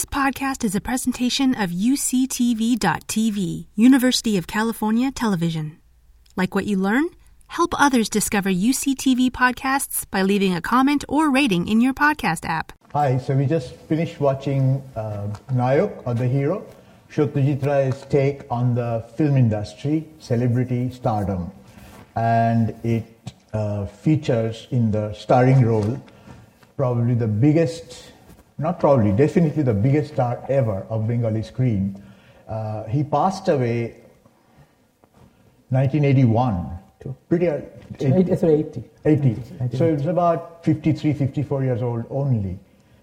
This podcast is a presentation of UCTV.tv, University of California Television. Like what you learn? Help others discover UCTV podcasts by leaving a comment or rating in your podcast app. Hi, so we just finished watching uh, Nayok or The Hero, Ray's take on the film industry, celebrity stardom. And it uh, features in the starring role probably the biggest not probably, definitely the biggest star ever of Bengali screen. Uh, he passed away 1981. Pretty uh, 80, sorry, 80. 80. So it was about 53, 54 years old only.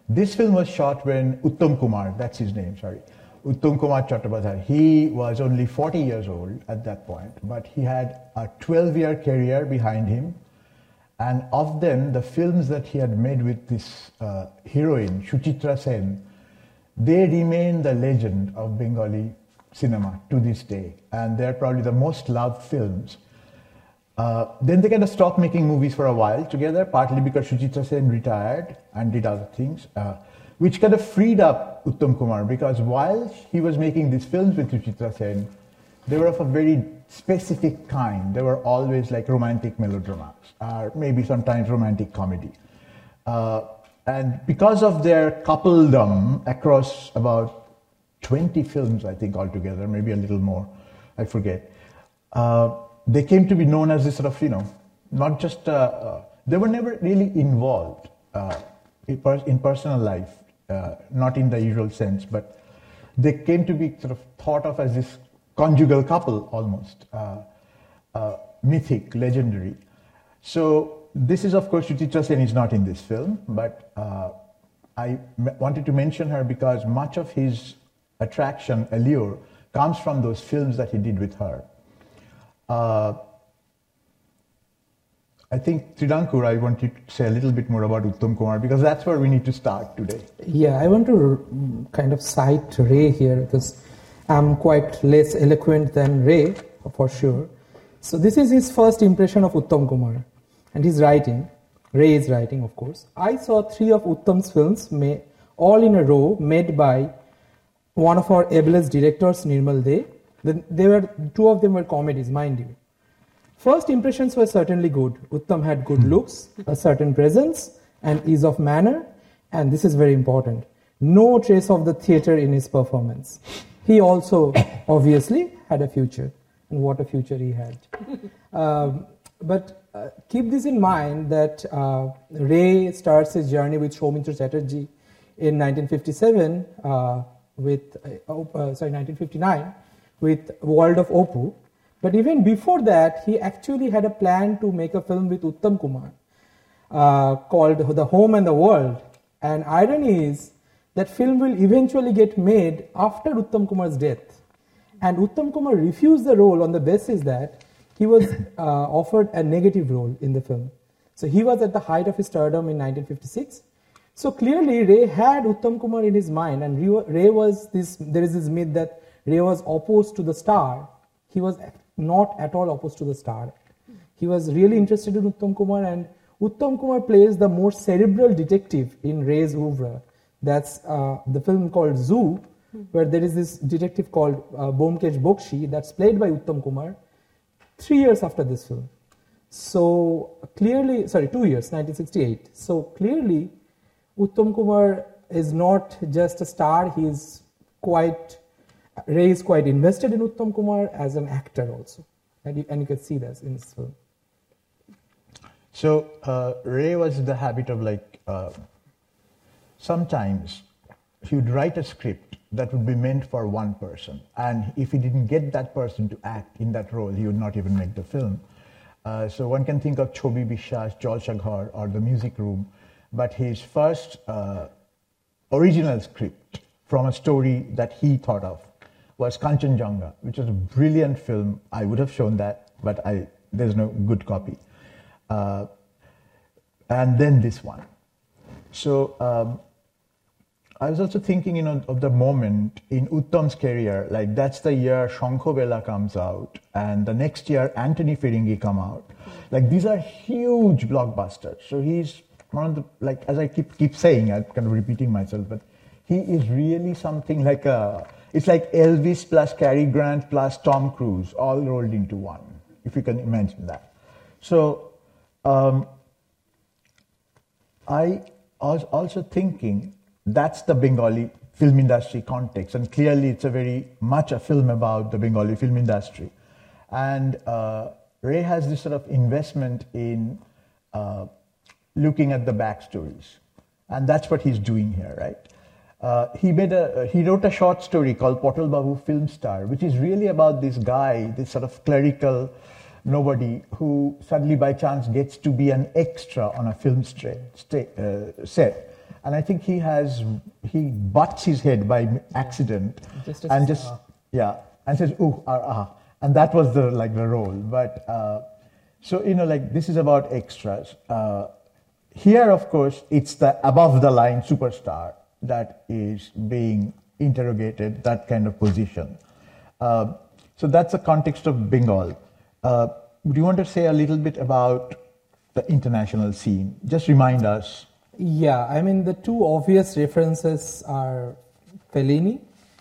This film was shot when Uttam Kumar, that's his name, sorry, Uttam Kumar Chattopadhyay, he was only 40 years old at that point, but he had a 12-year career behind him and of them, the films that he had made with this uh, heroine, Suchitra Sen, they remain the legend of Bengali cinema to this day. And they're probably the most loved films. Uh, then they kind of stopped making movies for a while together, partly because Suchitra Sen retired and did other things, uh, which kind of freed up Uttam Kumar because while he was making these films with Suchitra Sen, they were of a very specific kind. They were always like romantic melodramas, or maybe sometimes romantic comedy. Uh, and because of their coupledom across about 20 films, I think, altogether, maybe a little more, I forget, uh, they came to be known as this sort of, you know, not just, uh, uh they were never really involved uh, in personal life, uh, not in the usual sense, but they came to be sort of thought of as this conjugal couple almost, uh, uh, mythic, legendary. So this is, of course, Suchitra Sen is not in this film, but uh, I wanted to mention her because much of his attraction, allure, comes from those films that he did with her. Uh, I think Trinankur, I want you to say a little bit more about Uttam Kumar because that's where we need to start today. Yeah, I want to kind of cite Ray here because I'm quite less eloquent than Ray, for sure. So this is his first impression of Uttam Kumar, and his writing. Ray is writing, of course. I saw three of Uttam's films, all in a row, made by one of our ablest directors, Nirmal De. They were two of them were comedies, mind you. First impressions were certainly good. Uttam had good hmm. looks, a certain presence, and ease of manner, and this is very important. No trace of the theater in his performance he also obviously had a future, and what a future he had. um, but uh, keep this in mind that uh, Ray starts his journey with Soumitra Chatterjee in 1957 uh, with, uh, uh, sorry, 1959 with World of Apu. But even before that, he actually had a plan to make a film with Uttam Kumar uh, called The Home and the World. And irony is, that film will eventually get made after Uttam Kumar's death. And Uttam Kumar refused the role on the basis that he was uh, offered a negative role in the film. So he was at the height of his stardom in 1956. So clearly, Ray had Uttam Kumar in his mind, and Ray was this. There is this myth that Ray was opposed to the star. He was not at all opposed to the star. He was really interested in Uttam Kumar, and Uttam Kumar plays the more cerebral detective in Ray's oeuvre. That's uh, the film called Zoo, where there is this detective called uh, Byomkesh Bakshi that's played by Uttam Kumar three years after this film. So clearly, sorry, two years, 1968. So clearly, Uttam Kumar is not just a star, he is quite, Ray is quite invested in Uttam Kumar as an actor also. And you, and you can see this in this film. So uh, Ray was the habit of like uh, sometimes he would write a script that would be meant for one person. And if he didn't get that person to act in that role, he would not even make the film. Uh, so one can think of Chobi Bishwas, Jalsaghar, or The Music Room. But his first uh, original script from a story that he thought of was Kanchenjunga, which was a brilliant film. I would have shown that, but I, there's no good copy. Uh, and then this one. So um, I was also thinking, you know, of the moment in Uttam's career, like that's the year Shankho comes out, and the next year Antony Feringi come out. Like these are huge blockbusters. So he's one of the, like, as I keep keep saying, I'm kind of repeating myself, but he is really something like a, it's like Elvis plus Cary Grant plus Tom Cruise all rolled into one, if you can imagine that. So um, I was also thinking that's the Bengali film industry context, and clearly it's a very much a film about the Bengali film industry. And uh, Ray has this sort of investment in uh, looking at the backstories, and that's what he's doing here, right? Uh, he made a he wrote a short story called Patol Babu Film Star, which is really about this guy, this sort of clerical nobody who suddenly by chance gets to be an extra on a film straight, uh, set. And I think he has he butts his head by accident Just and just ah. yeah and says ooh ah, ah. and that was the like the role. But uh, so you know like this is about extras. Uh, here, of course, it's the above the line superstar that is being interrogated, that kind of position. Uh, so that's the context of Bengal. Uh, do you want to say a little bit about the international scene? Just remind us. Yeah, I mean, the two obvious references are Fellini,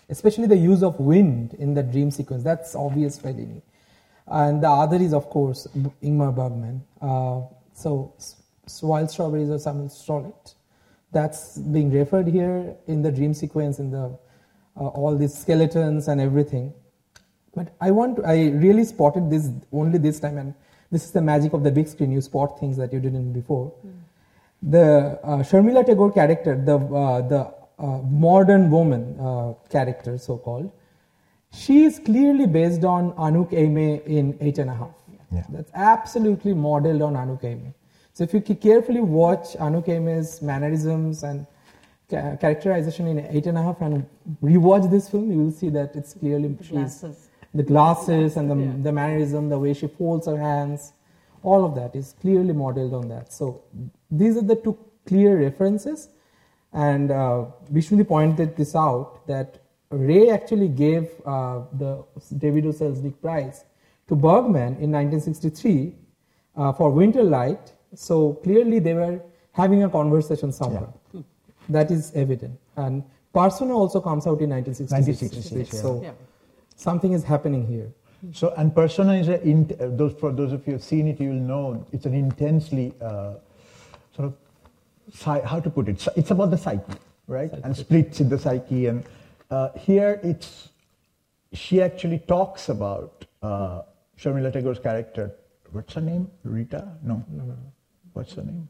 especially the use of wind in the dream sequence. That's obvious Fellini. And the other is, of course, Ingmar Bergman. Uh, so, Wild Strawberries or Smultronstället. That's being referred here in the dream sequence, in the uh, all these skeletons and everything. But I want, I really spotted this only this time, and this is the magic of the big screen. You spot things that you didn't before. The uh, Sharmila Tagore character, the uh, the uh, modern woman uh, character, so called, she is clearly based on Anouk Aimee in Eight and a Half. Yeah. That's absolutely modeled on Anouk Aimee. So if you carefully watch Anouk Aimee's mannerisms and ca- characterization in Eight and a Half and rewatch this film, you will see that it's clearly she's glasses. the glasses and the, Yeah. the mannerism, the way she folds her hands, all of that is clearly modeled on that. So these are the two clear references. And uh, Bishnu pointed this out that Ray actually gave uh, the David O. Selznick Prize to Bergman in 1963 uh, for Winter Light. So clearly they were having a conversation somewhere. That is evident. And Persona also comes out in 1966. 1966, So Yeah. something is happening here. So, and Persona is a, in, uh, those, for those of you who've seen it, you will know it's an intensely uh, sort of, psy- how to put it, it's about the psyche, right? And splits in the psyche. And uh, here it's, she actually talks about uh, Sharmila Tagore's character. What's her name? Rita? No. no, no. What's her name?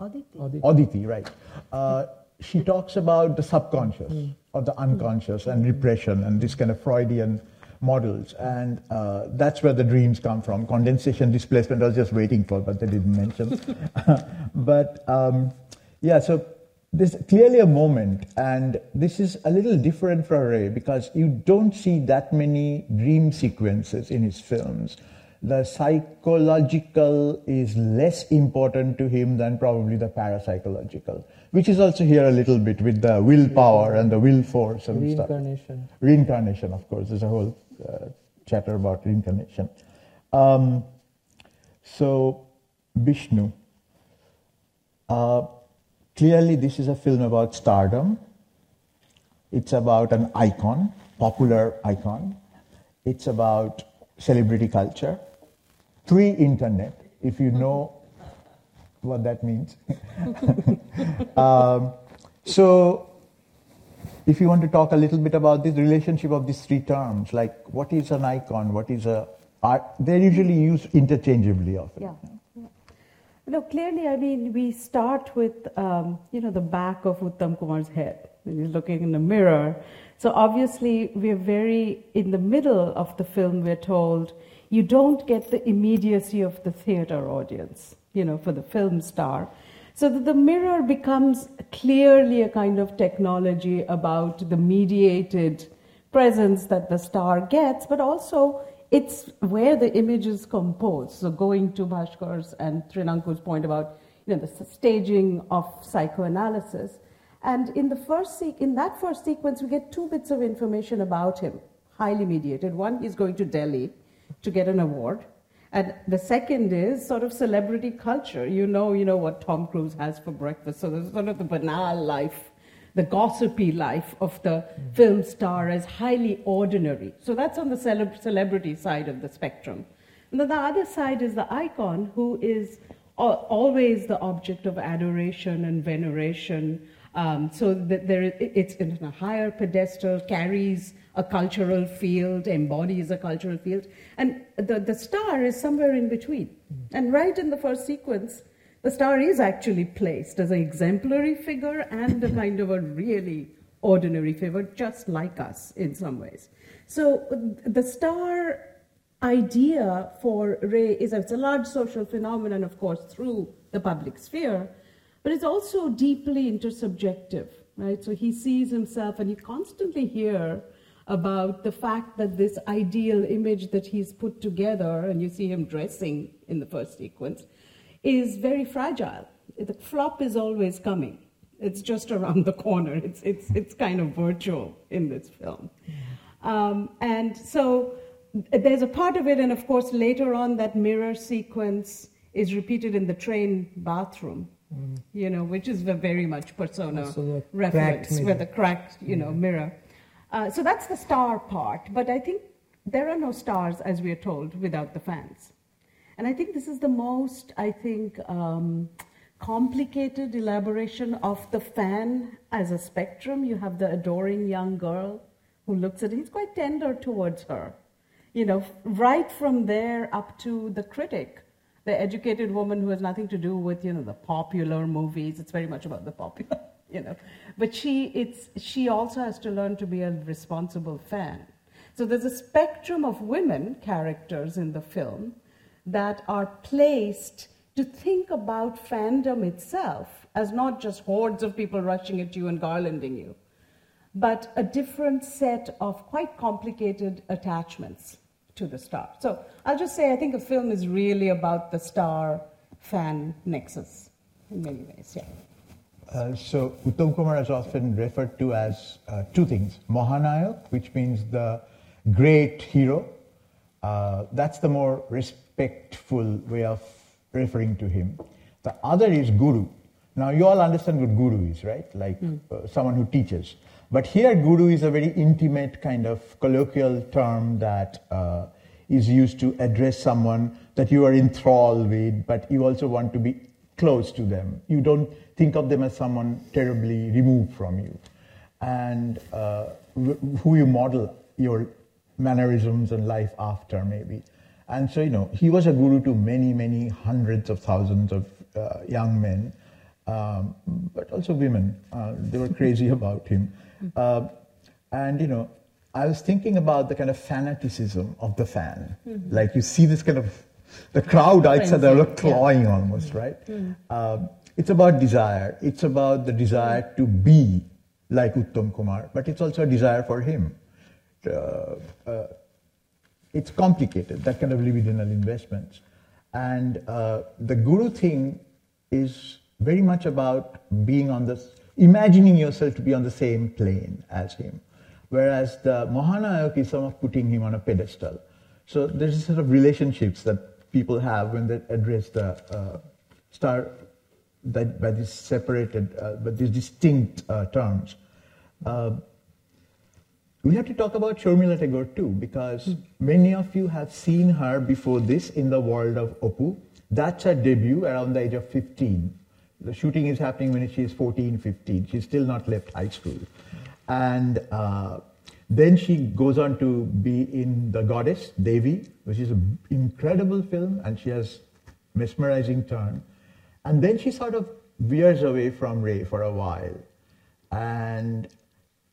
Aditi. Aditi. Aditi, right. Uh, she talks about the subconscious or the unconscious and repression and this kind of Freudian models. And uh, that's where the dreams come from. Condensation, displacement, I was just waiting for, but they didn't mention. but um, yeah, so there's clearly a moment, and this is a little different for Ray because you don't see that many dream sequences in his films. The psychological is less important to him than probably the parapsychological, which is also here a little bit with the willpower and the will force and stuff. Reincarnation. Reincarnation, of course, there's a whole chatter about reincarnation. Um, so, Bishnu. Uh, clearly, this is a film about stardom. It's about an icon, popular icon. It's about celebrity culture, pre-internet, if you know what that means. um, so, if you want to talk a little bit about this relationship of these three terms, like what is an icon, what is a art, they're usually used interchangeably often. Yeah. yeah. No, clearly, I mean, we start with, um, you know, the back of Uttam Kumar's head. When he's looking in the mirror. So obviously, we're very, in the middle of the film, we're told, you don't get the immediacy of the theater audience, you know, for the film star. So that the mirror becomes clearly a kind of technology about the mediated presence that the star gets, but also it's where the image is composed. So going to Bhaskar's and Trinanku's point about you know, the staging of psychoanalysis. And in, the first se- in that first sequence, we get two bits of information about him, highly mediated. One, he's going to Delhi to get an award. And the second is sort of celebrity culture. You know, you know what Tom Cruise has for breakfast. So there's sort of the banal life the gossipy life of the mm. film star as highly ordinary. So that's on the celeb- celebrity side of the spectrum. And then the other side is the icon, who is always the object of adoration and veneration. Um, so that there, it's in a higher pedestal, carries a cultural field, embodies a cultural field. And the, the star is somewhere in between. Mm. And right in the first sequence, the star is actually placed as an exemplary figure and a kind of a really ordinary figure, just like us in some ways. So the star idea for Ray is it's a large social phenomenon, of course, through the public sphere, but it's also deeply intersubjective, right? So he sees himself and you constantly hear about the fact that this ideal image that he's put together, and you see him dressing in the first sequence, is very fragile. The flop is always coming. It's just around the corner. It's, it's, it's kind of virtual in this film. Um, and so there's a part of it, and of course, later on, that mirror sequence is repeated in the train bathroom, mm. you know, which is a very much persona reference, with the cracked, you know, mm. mirror. Uh, so that's the star part, but I think there are no stars, as we are told, without the fans. And I think this is the most, I think, um, complicated elaboration of the fan as a spectrum. You have the adoring young girl who looks at it. He's quite tender towards her. You know, right from there up to the critic, the educated woman who has nothing to do with, you know, the popular movies. It's very much about the popular, you know. But she, it's, she also has to learn to be a responsible fan. So there's a spectrum of women characters in the film that are placed to think about fandom itself as not just hordes of people rushing at you and garlanding you, but a different set of quite complicated attachments to the star. So I'll just say I think a film is really about the star fan nexus in many ways, yeah. Uh, so Uttam Kumar is often referred to as uh, two things: Mahanayak, which means the great hero. Uh, that's the more respectful way of referring to him. The other is guru. Now, you all understand what guru is, right? Like mm. uh, someone who teaches. But here, guru is a very intimate kind of colloquial term that uh, is used to address someone that you are enthralled with, but you also want to be close to them. You don't think of them as someone terribly removed from you. And uh, who you model your mannerisms and life after, maybe. And so, you know, he was a guru to many, many hundreds of thousands of uh, young men, um, but also women. Uh, they were crazy about him. Uh, and, you know, I was thinking about the kind of fanaticism of the fan. Mm-hmm. Like you see this kind of, the crowd outside, they're clawing yeah. almost, right? Mm-hmm. it's about desire. It's about the desire to be like Uttam Kumar, but it's also a desire for him. Uh, uh, it's complicated, that kind of libidinal investments. And uh, the guru thing is very much about being on this, imagining yourself to be on the same plane as him. Whereas the Mahanayak is sort of putting him on a pedestal. So there's a sort of relationships that people have when they address the uh, star that by these separated, uh, but these distinct uh, terms. Uh, we have to talk about Sharmila Tagore too, because mm. many of you have seen her before this in the world of Apu. That's her debut around the age of 15. The shooting is happening when she is 14, 15. She's still not left high school. And uh, then she goes on to be in The Goddess, Devi, which is an incredible film, and she has mesmerizing turn. And then she sort of veers away from Ray for a while and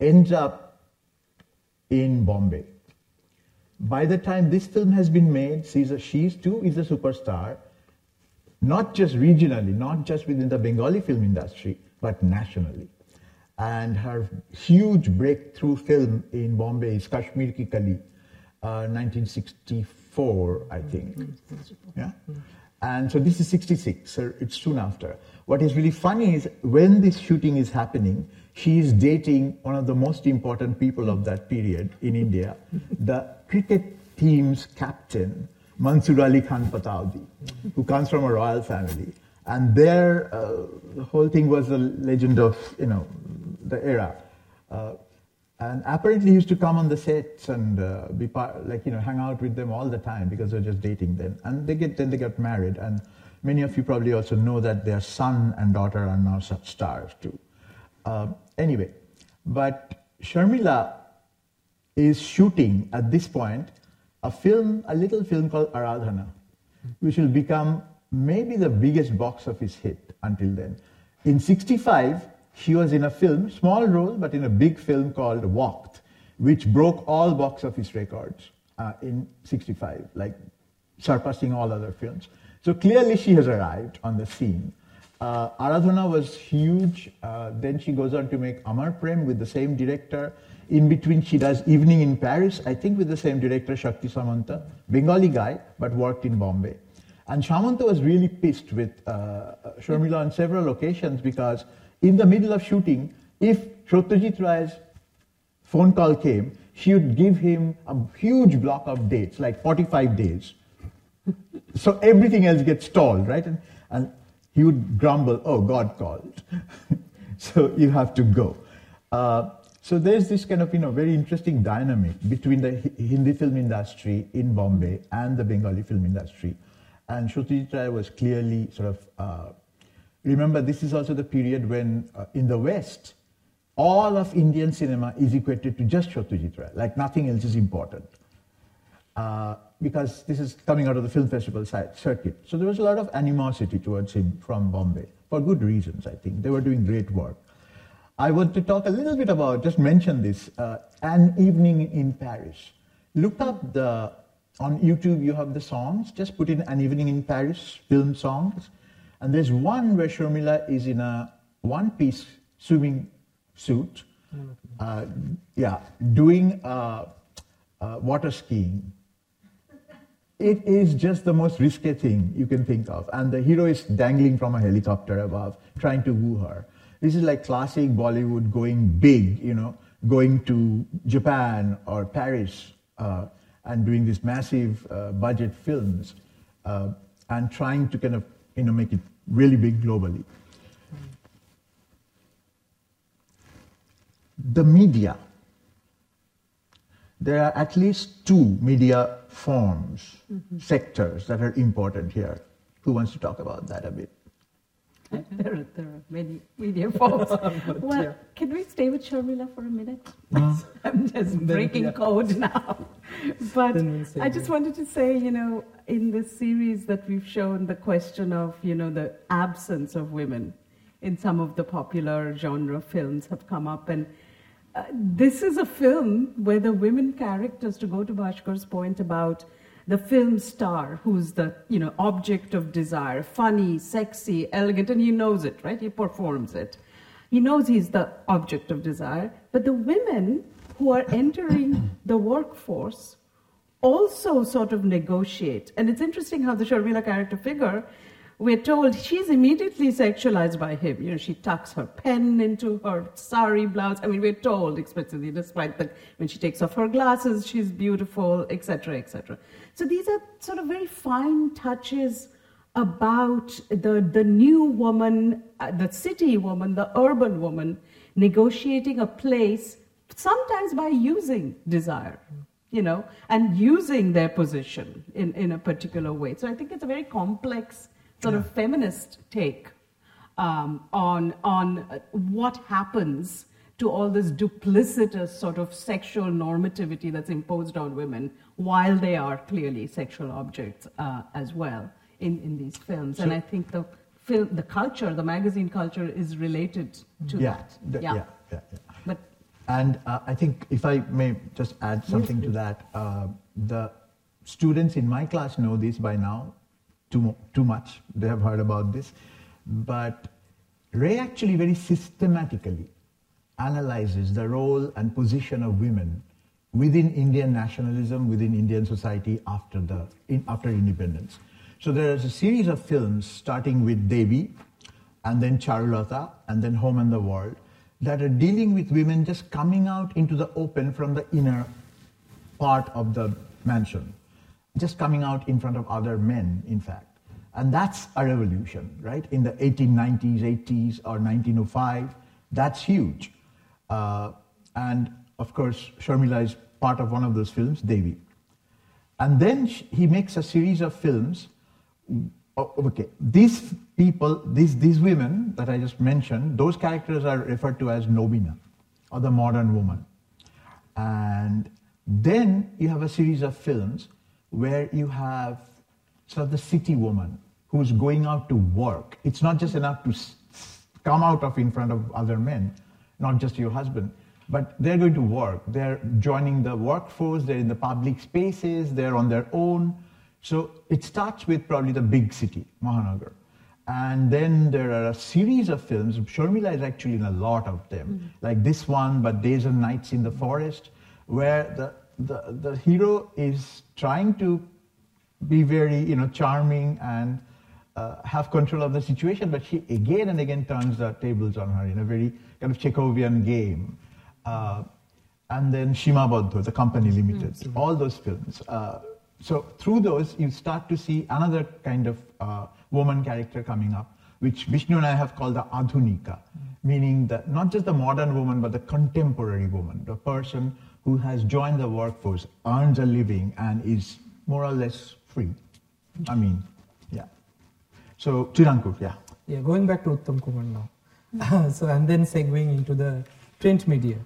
ends up in Bombay. By the time this film has been made, Caesar, she's too is a superstar, not just regionally, not just within the Bengali film industry, but nationally. And her huge breakthrough film in Bombay is Kashmir Ki Kali, uh, 1964, I think. Yeah? And so this is 66, so it's soon after. What is really funny is when this shooting is happening, she is dating one of the most important people of that period in India, the cricket team's captain, Mansur Ali Khan Pataudi, who comes from a royal family. And there, uh, the whole thing was a legend of, you know, the era. Uh, and apparently he used to come on the sets and uh, be part, like, you know, hang out with them all the time because they're just dating then. And they get, then they got married. And many of you probably also know that their son and daughter are now such stars too. Uh, anyway, but Sharmila is shooting at this point a film, a little film called Aradhana, which will become maybe the biggest box office hit until then. In 65, she was in a film, small role, but in a big film called Waqt, which broke all box office records uh, in 65, like surpassing all other films. So clearly she has arrived on the scene. Uh, Aradhana was huge. Uh, then she goes on to make Amar Prem with the same director. In between, she does Evening in Paris, I think with the same director, Shakti Samanta, Bengali guy, but worked in Bombay. And Samanta was really pissed with uh, Sharmila on several occasions because in the middle of shooting, if Satyajit Ray's phone call came, she would give him a huge block of dates, like 45 days. so everything else gets stalled, right? And, and he would grumble, oh, God called. so you have to go. Uh, so there's this kind of, you know, very interesting dynamic between the Hindi film industry in Bombay and the Bengali film industry. And Satyajit Ray was clearly sort of uh, Remember, this is also the period when, uh, in the West, all of Indian cinema is equated to just Satyajit like nothing else is important. Uh, because this is coming out of the film festival circuit. So there was a lot of animosity towards him from Bombay, for good reasons, I think. They were doing great work. I want to talk a little bit about, just mention this, uh, An Evening in Paris. Look up the, on YouTube you have the songs, just put in An Evening in Paris film songs and there's one where Sharmila is in a one piece swimming suit, uh, yeah, doing uh, uh, water skiing. It is just the most risky thing you can think of. And the hero is dangling from a helicopter above, trying to woo her. This is like classic Bollywood going big, you know, going to Japan or Paris uh, and doing these massive uh, budget films uh, and trying to kind of you know, make it really big globally. The media. There are at least two media forms, mm-hmm. sectors that are important here. Who wants to talk about that a bit? there, are, there are many media folks. well, yeah. can we stay with Sharmila for a minute? I'm just breaking yeah. code now. but I just wanted to say, you know, in this series that we've shown the question of, you know, the absence of women in some of the popular genre films have come up. And uh, this is a film where the women characters, to go to Bhaskar's point about the film star who's the you know object of desire funny sexy elegant and he knows it right? He performs it. He knows he's the object of desire. But the women who are entering the workforce also sort of negotiate. And it's interesting how the Sharmila character figure we're told she's immediately sexualized by him. You know, she tucks her pen into her sari blouse. I mean, we're told explicitly, despite that when she takes off her glasses, she's beautiful, etc., etc. So these are sort of very fine touches about the, the new woman, uh, the city woman, the urban woman, negotiating a place, sometimes by using desire, you know, and using their position in, in a particular way. So I think it's a very complex sort yeah. of feminist take um, on, on what happens to all this duplicitous sort of sexual normativity that's imposed on women while they are clearly sexual objects uh, as well in, in these films. So, and I think the film, the culture, the magazine culture is related to yeah, that. The, yeah. yeah, yeah, yeah. But, and uh, I think if I may just add something yes, to that, uh, the students in my class know this by now too, too much. They have heard about this. But Ray actually very systematically analyzes the role and position of women within Indian nationalism, within Indian society after, the, in, after independence. So there is a series of films starting with Devi, and then Charulata, and then Home and the World, that are dealing with women just coming out into the open from the inner part of the mansion just coming out in front of other men, in fact. And that's a revolution, right? In the 1890s, 80s, or 1905, that's huge. Uh, and of course, Sharmila is part of one of those films, Devi. And then he makes a series of films. Okay, these people, these, these women that I just mentioned, those characters are referred to as Nobina, or the modern woman. And then you have a series of films where you have sort of the city woman who's going out to work. It's not just enough to come out of in front of other men, not just your husband, but they're going to work. They're joining the workforce, they're in the public spaces, they're on their own. So it starts with probably the big city, Mahanagar. And then there are a series of films. Sharmila is actually in a lot of them, mm-hmm. like this one, but Days and Nights in the Forest, where the, the, the hero is trying to be very, you know, charming and uh, have control of the situation, but she again and again turns the tables on her in a very kind of Chekhovian game. Uh, and then Seemabaddha, the company limited, all those films. Uh, so through those, you start to see another kind of uh, woman character coming up, which Bishnu and I have called the Adhunika, meaning that not just the modern woman, but the contemporary woman, the person who has joined the workforce, earns a living, and is more or less free. I mean, yeah. So Trinankur, yeah. Yeah, going back to Uttam Kumar now. so, and then segueing into the print media.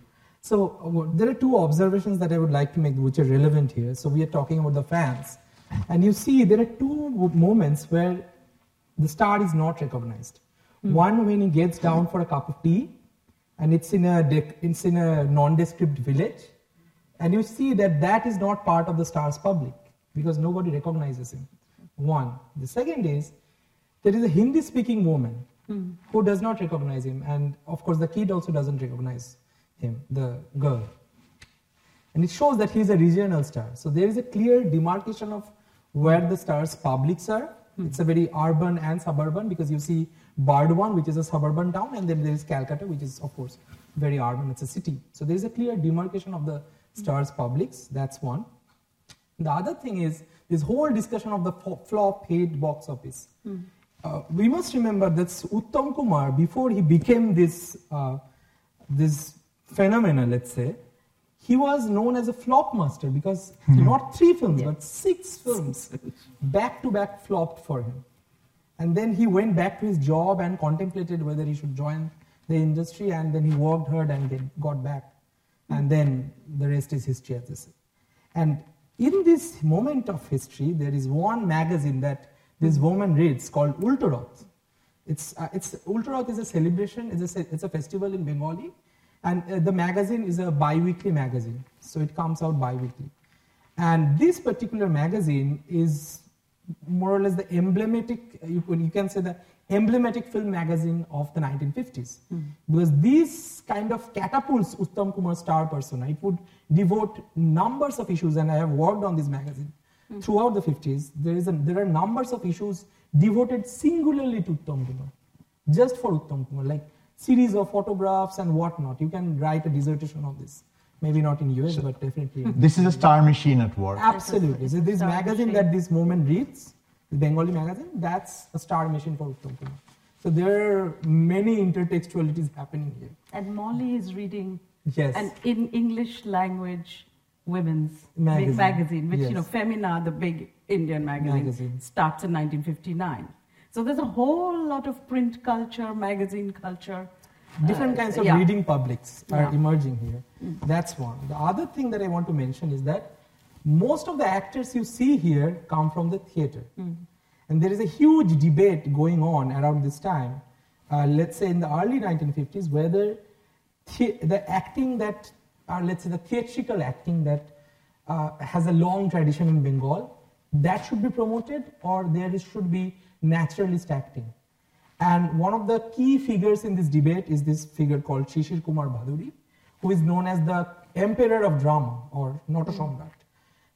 So, uh, there are two observations that I would like to make which are relevant here. So, we are talking about the fans. And you see, there are two moments where the star is not recognized. One, when he gets down for a cup of tea, and it's in a, dec- it's in a nondescript village, and you see that that is not part of the star's public because nobody recognizes him. One. The second is there is a Hindi speaking woman hmm. who does not recognize him, and of course, the kid also doesn't recognize him, the girl. And it shows that he is a regional star. So there is a clear demarcation of where the star's publics are. Hmm. It's a very urban and suburban because you see Burdwan, which is a suburban town, and then there is Calcutta, which is, of course, very urban. It's a city. So there is a clear demarcation of the star's publics. That's one. The other thing is this whole discussion of the flop hit box office. Uh, we must remember that Uttam Kumar, before he became this uh, this phenomena, let's say, he was known as a flop master because not three films but six films back to back flopped for him. And then he went back to his job and contemplated whether he should join the industry, and then he worked hard and get, got back. And then the rest is history, as they say. And in this moment of history, there is one magazine that this woman reads called Ultarath. It's, uh, it's Ultarath is a celebration, it's a, it's a festival in Bengali, and uh, the magazine is a bi-weekly magazine, so it comes out bi-weekly. And this particular magazine is more or less the emblematic, you, can- you can say the emblematic film magazine of the 1950s. Because these kind of catapults Uttam Kumar star persona. It would devote numbers of issues, and I have worked on this magazine throughout the 50s. There, is a, there are numbers of issues devoted singularly to Uttam Kumar, just for Uttam Kumar, like series of photographs and whatnot. You can write a dissertation on this. Maybe not in US, but definitely. in- This is a star machine at work. Absolutely. So this Star magazine machine. that this woman reads, the Bengali magazine, that's a star machine for Uttam Kumar. So there are many intertextualities happening here. And Molly is reading Yes. an in English language women's Magazine. magazine, which, you know, Femina, the big Indian magazine, Magazine. starts in 1959. So there's a whole lot of print culture, magazine culture. Different uh, kinds of yeah. reading publics are Yeah. Mm. emerging here. That's one. The other thing that I want to mention is that most of the actors you see here come from the theater. Mm. And there is a huge debate going on around this time, uh, let's say in the early 1950s, whether the, the acting that, or let's say the theatrical acting that uh, has a long tradition in Bengal, that should be promoted or there should be naturalist acting. And one of the key figures in this debate is this figure called Shishir Kumar Bhaduri, who is known as the emperor of drama or Natashamrat.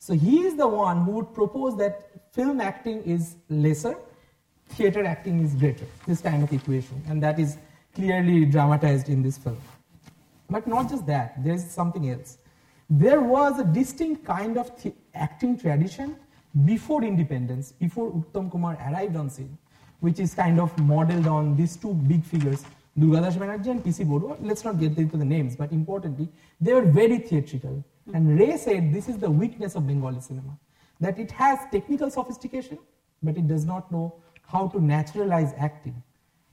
So he is the one who would propose that film acting is lesser, theater acting is greater, this kind of equation. And that is clearly dramatized in this film. But not just that, there's something else. There was a distinct kind of the- acting tradition before independence, before Uttam Kumar arrived on scene, which is kind of modeled on these two big figures, Durgadas Banerjee and P.C. Barua. Let's not get into the names, but importantly, they were very theatrical. And Ray said this is the weakness of Bengali cinema, that it has technical sophistication, but it does not know how to naturalize acting.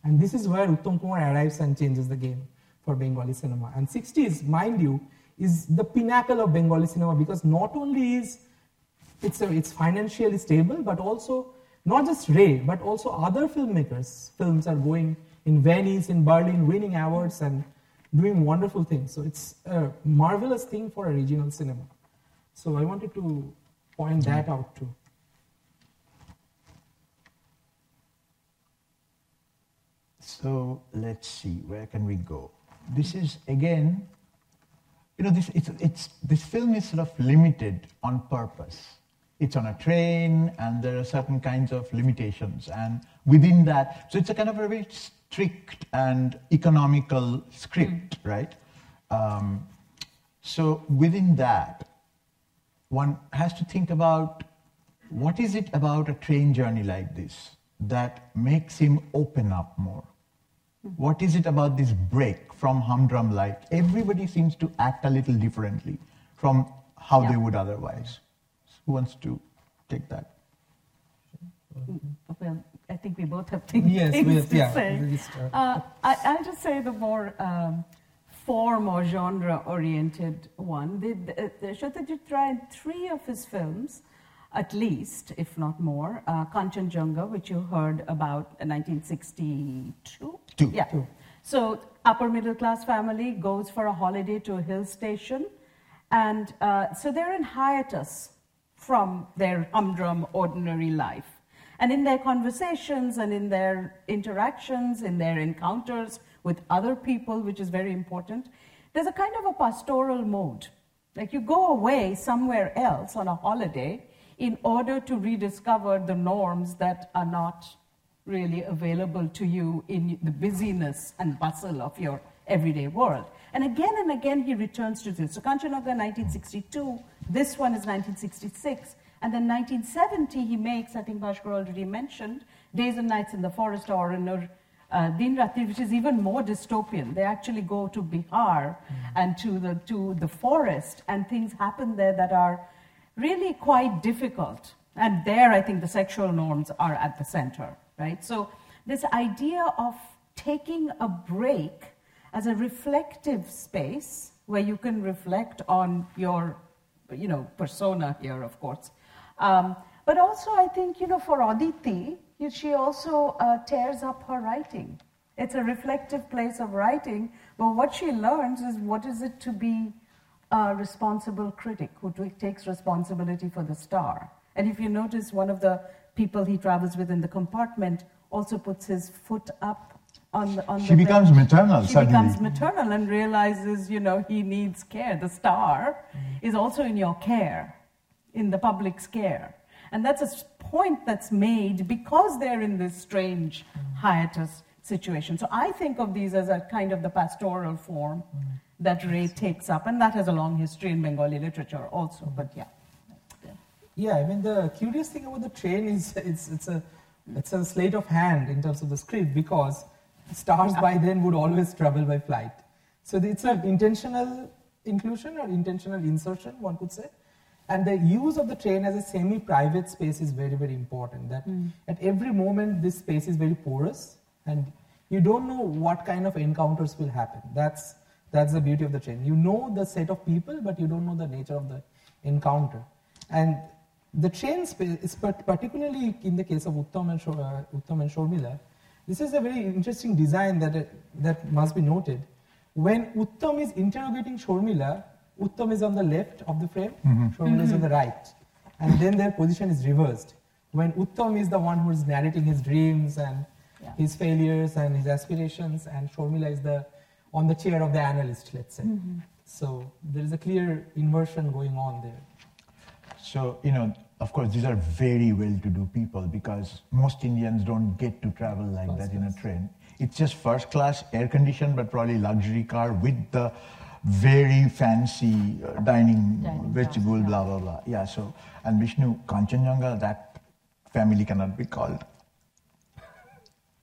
And this is where Uttam Kumar arrives and changes the game for Bengali cinema. And 60s, mind you, is the pinnacle of Bengali cinema because not only is it's, a, it's financially stable, but also not just Ray, but also other filmmakers. Films are going in Venice, in Berlin, winning awards and doing wonderful things. So it's a marvelous thing for a regional cinema. So I wanted to point mm-hmm. that out too. So let's see, where can we go? This is again, you know, this, it's, it's, this film is sort of limited on purpose. It's on a train, and there are certain kinds of limitations. And within that, so it's a kind of a very strict and economical script, mm. right? Um, so within that, one has to think about what is it about a train journey like this that makes him open up more? What is it about this break from humdrum life? Everybody seems to act a little differently from how yeah. they would otherwise. Who wants to take that? Well, I think we both have things, yes, things to yeah, say. Uh, I, will just say the more um, form or genre oriented one. The, the, Ray in three of his films at least, if not more, uh, Kanchenjunga, which you heard about in 1962. Two. Yeah. Two. So, upper middle class family goes for a holiday to a hill station, and uh, so they're in hiatus from their humdrum, ordinary life. And in their conversations and in their interactions, in their encounters with other people, which is very important, there's a kind of a pastoral mode. Like you go away somewhere else on a holiday in order to rediscover the norms that are not really available to you in the busyness and bustle of your everyday world. And again and again he returns to this. So Kanchenjunga 1962, this one is 1966, and then 1970 he makes, I think Bhaskar already mentioned, Days and Nights in the Forest or in uh, Din Ratri, which is even more dystopian. They actually go to Bihar mm-hmm. and to the, to the forest, and things happen there that are really quite difficult. And there, I think the sexual norms are at the center, right? So, this idea of taking a break as a reflective space where you can reflect on your, you know, persona here, of course. Um, but also, I think, you know, for Aditi, she also uh, tears up her writing. It's a reflective place of writing, but what she learns is what is it to be a responsible critic who takes responsibility for the star. And if you notice, one of the people he travels with in the compartment also puts his foot up on the on She the becomes bench. maternal she suddenly. becomes maternal and realizes, you know, he needs care. The star mm. is also in your care, in the public's care. And that's a point that's made because they're in this strange hiatus situation. So I think of these as a kind of the pastoral form. That Ray takes up, and that has a long history in Bengali literature also. But yeah. Yeah, I mean the curious thing about the train is it's it's a it's a sleight of hand in terms of the script because stars by then would always travel by flight. So it's an intentional inclusion or intentional insertion, one could say. And the use of the train as a semi-private space is very, very important. That mm. at every moment this space is very porous, and you don't know what kind of encounters will happen. That's that's the beauty of the train. You know the set of people, but you don't know the nature of the encounter. And the train space, particularly in the case of Uttam and, uh, Uttam and Sharmila, this is a very interesting design that, that must be noted. When Uttam is interrogating Sharmila, Uttam is on the left of the frame, mm-hmm. Sharmila mm-hmm. is on the right. And then their position is reversed. When Uttam is the one who is narrating his dreams and yeah. his failures and his aspirations, and Sharmila is the on the chair of the analyst, let's say. Mm-hmm. So there is a clear inversion going on there. So, you know, of course, these are very well to do people because most Indians don't get to travel like first that class. in a train. It's just first class, air conditioned, but probably luxury car with the very fancy uh, dining, dining vestibule, yeah. blah, blah, blah. Yeah, so, and Bishnu, Kanchenjunga, that family cannot be called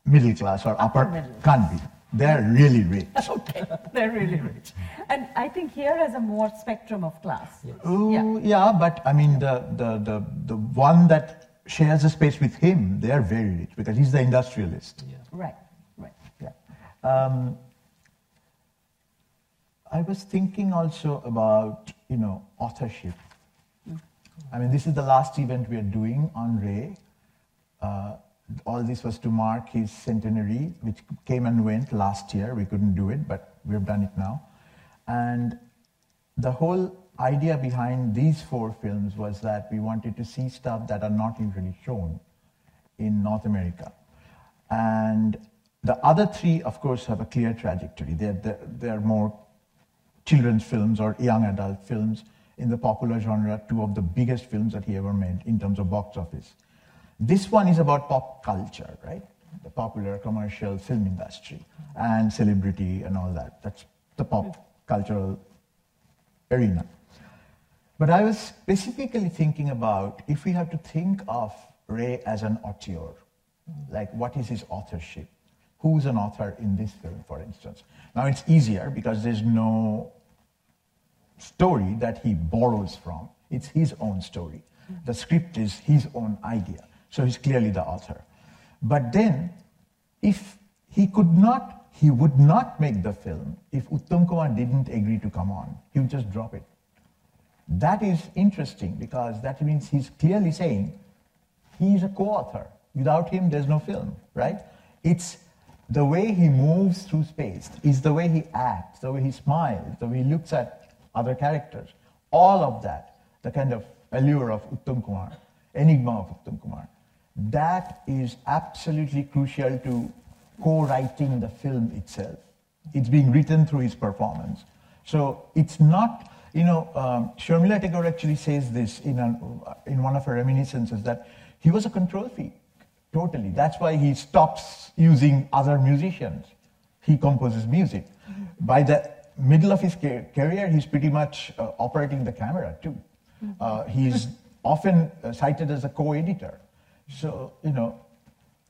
middle class or upper, upper can't be They're really rich. That's okay, they're really rich. And I think here has a more spectrum of class. Yes. Ooh, Yeah. yeah. but I mean, the, the, the, the one that shares a space with him, they are very rich because he's the industrialist. Yeah. Right, right. Yeah. Um, I was thinking also about, you know, authorship. I mean, this is the last event we are doing on Ray. Uh, all this was to mark his centenary, which came and went last year. We couldn't do it, but we've done it now. And the whole idea behind these four films was that we wanted to see stuff that are not usually shown in North America. And the other three, of course, have a clear trajectory. They're, they're, they're more children's films or young adult films in the popular genre, two of the biggest films that he ever made in terms of box office. This one is about pop culture, right? The popular commercial film industry and celebrity and all that. That's the pop hmm. cultural arena. But I was specifically thinking about if we have to think of Ray as an auteur, like what is his authorship? Who's an author in this film, for instance? Now it's easier because there's no story that he borrows from. It's his own story. The script is his own idea. So he's clearly the author. But then, if he could not, he would not make the film if Uttam Kumar didn't agree to come on. He would just drop it. That is interesting because that means he's clearly saying he's a co-author. Without him, there's no film, right? It's the way he moves through space, is the way he acts, the way he smiles, the way he looks at other characters. All of that, the kind of allure of Uttam Kumar, enigma of Uttam Kumar, that is absolutely crucial to co-writing the film itself. It's being written through his performance. So it's not, you know, um, Sharmila Tagore actually says this in, in one of her reminiscences that he was a control freak, totally. That's why he stops using other musicians. He composes music. By the middle of his career, he's pretty much uh, operating the camera too. Uh, he's often uh, cited as a co-editor. So, you know,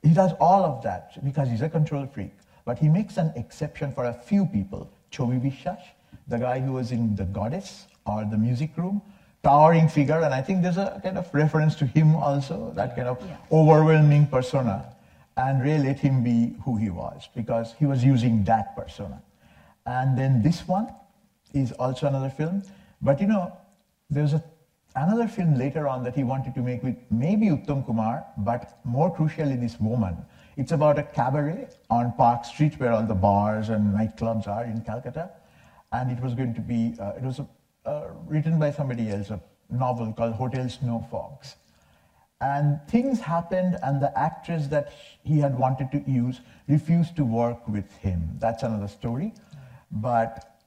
he does all of that because he's a control freak. But he makes an exception for a few people. Chhabi Biswas, the guy who was in The Goddess or The Music Room, towering figure, and I think there's a kind of reference to him also, that kind of overwhelming persona. And Ray let him be who he was because he was using that persona. And then this one is also another film. But you know, there's a, another film later on that he wanted to make with maybe Uttam Kumar, but more crucially, this woman. It's about a cabaret on Park Street where all the bars and nightclubs are in Calcutta. And it was going to be, uh, it was uh, written by somebody else, a novel called Hotel Snow Fox. And things happened, and the actress that he had wanted to use refused to work with him. That's another story. But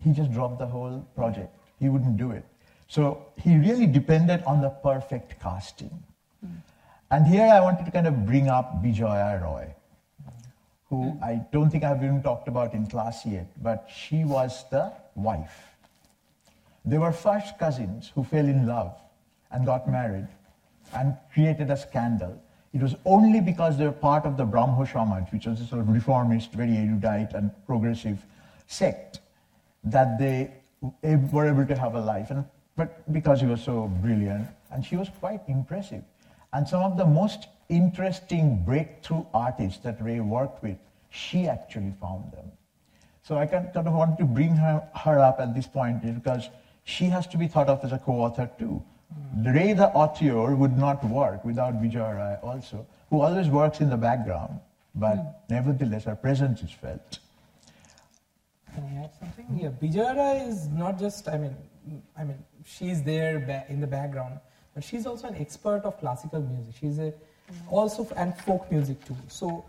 he just dropped the whole project. He wouldn't do it. So he really depended on the perfect casting. And here I wanted to kind of bring up Bijoya Roy, who I don't think I've even talked about in class yet, but she was the wife. They were first cousins who fell in love and got married and created a scandal. It was only because they were part of the Brahmo Samaj, which was a sort of reformist, very erudite and progressive sect, that they were able to have a life. And, but because he was so brilliant, and she was quite impressive. And some of the most interesting breakthrough artists that Ray worked with, she actually found them. So I kind of want to bring her, her up at this point because she has to be thought of as a co-author too. Mm. Ray the author would not work without Bijoya Roy also, who always works in the background, but mm. nevertheless her presence is felt. Can I add something? Yeah, Bijoya is not just. I mean, I mean, she's there in the background, but she's also an expert of classical music. She's a also and folk music too. So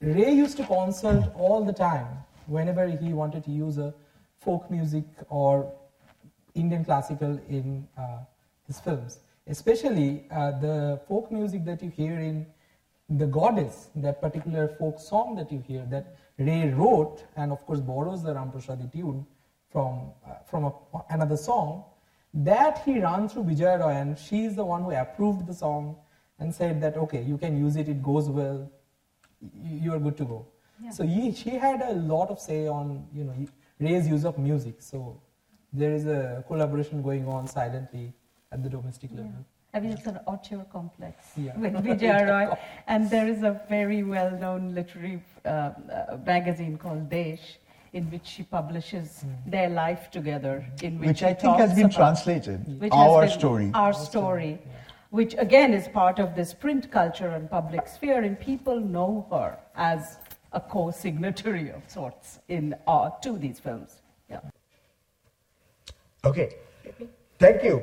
Ray used to consult all the time whenever he wanted to use a folk music or Indian classical in uh, his films. Especially uh, the folk music that you hear in The Goddess, that particular folk song that you hear, that Ray wrote and of course borrows the Ramprasadi tune from, uh, from a, another song, that he ran through Bijoya Roy and she is the one who approved the song and said that, okay, you can use it, it goes well, you, are good to go. So he, she had a lot of say on you know Ray's use of music. So there is a collaboration going on silently at the domestic level. I mean, it's an auteur complex Yeah. with Bijoya Roy. and there is a very well known literary uh, uh, magazine called Desh, in which she publishes their life together. In which, Which I think has been about- translated. which has Our been story. Our story, which again is part of this print culture and public sphere, and people know her as a co signatory of sorts in, uh, to these films. Yeah. Okay. Thank you.